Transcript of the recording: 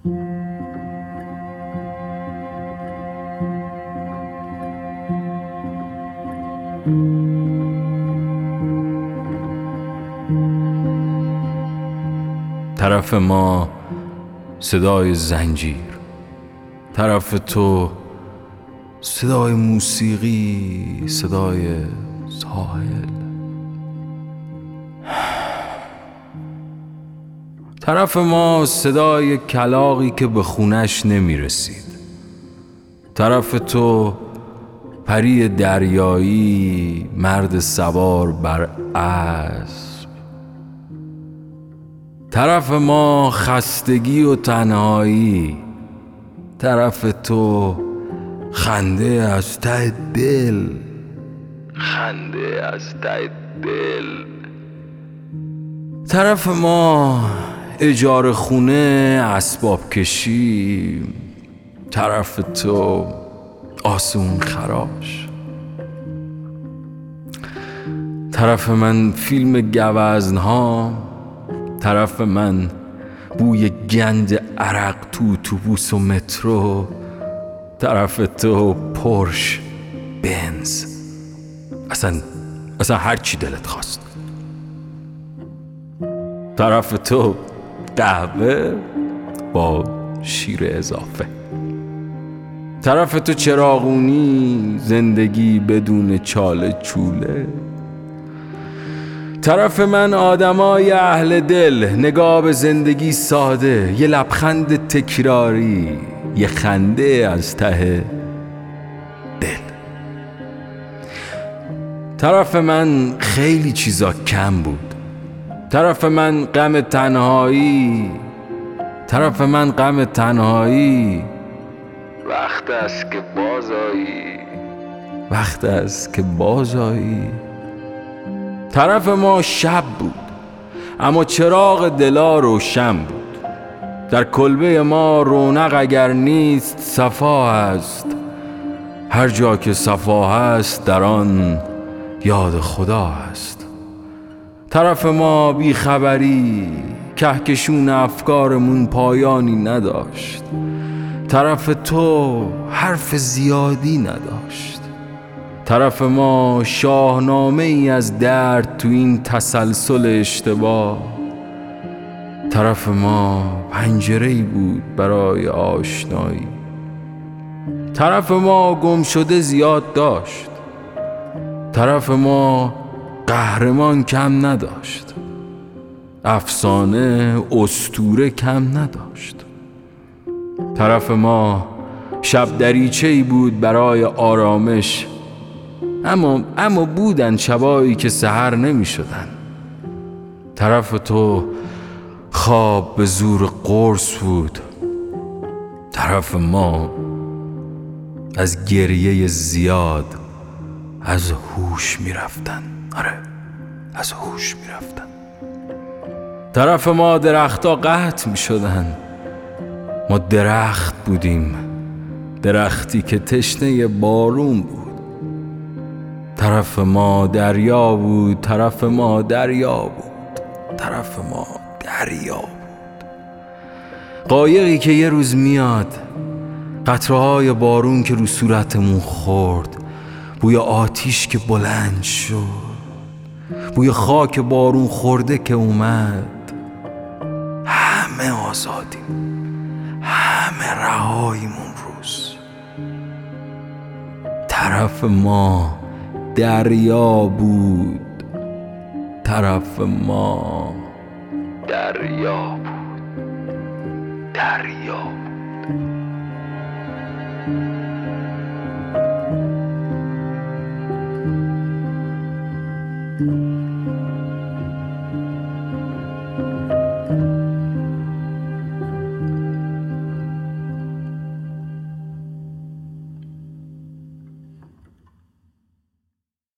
طرف ما صدای زنجیر طرف تو صدای موسیقی صدای ساحل. طرف ما صدای کلاقی که به خونش نمی رسید طرف تو پری دریایی مرد سوار بر اسب. طرف ما خستگی و تنهایی. طرف تو خنده از ته دل. خنده از ته دل. طرف ما اجاره خونه اسباب کشی طرف تو آسون خراش. طرف من فیلم گوزن ها طرف من بوی گند عرق تو اتوبوس و مترو طرف تو پرش بنز. اصلا اصلا هر چی دلت خواست. طرف تو قهوه با شیر اضافه. طرف تو چراغونی زندگی بدون چاله چوله. طرف من آدمای اهل دل نگاه به زندگی ساده. یه لبخند تکراری یه خنده از ته دل. طرف من خیلی چیزا کم بود. طرف من غم تنهایی طرف من غم تنهایی. وقت است که بازایی وقت است که بازایی طرف ما شب بود اما چراغ دلا روشن بود. در کلبه ما رونق اگر نیست صفا است. هر جا که صفا هست در آن یاد خدا است. طرف ما بیخبری کهکشون افکارمون پایانی نداشت. طرف تو حرف زیادی نداشت. طرف ما شاهنامه ای از درد تو این تسلسل اشتباه. طرف ما پنجره ای بود برای آشنایی. طرف ما گم شده زیاد داشت. طرف ما قهرمان کم نداشت. افسانه استوره کم نداشت. طرف ما شب دریچه ای بود برای آرامش اما اما بودن شبایی که سحر نمی شدن طرف تو خواب به زور قرص بود. طرف ما از گریه زیاد از هوش می رفتن آره از هوش می رفتن طرف ما درختها قطع می شدن ما درخت بودیم. درختی که تشنه بارون بود. طرف ما دریا بود طرف ما دریا بود. طرف ما دریا بود. قایقی که یه روز میاد قطره های بارون که رو صورتمون خورد بوی آتیش که بلند شد. بوی خاک بارون خورده که اومد. همه آزادیم. همه رهاییم اون روز. طرف ما دریا بود. طرف ما دریا بود. دریا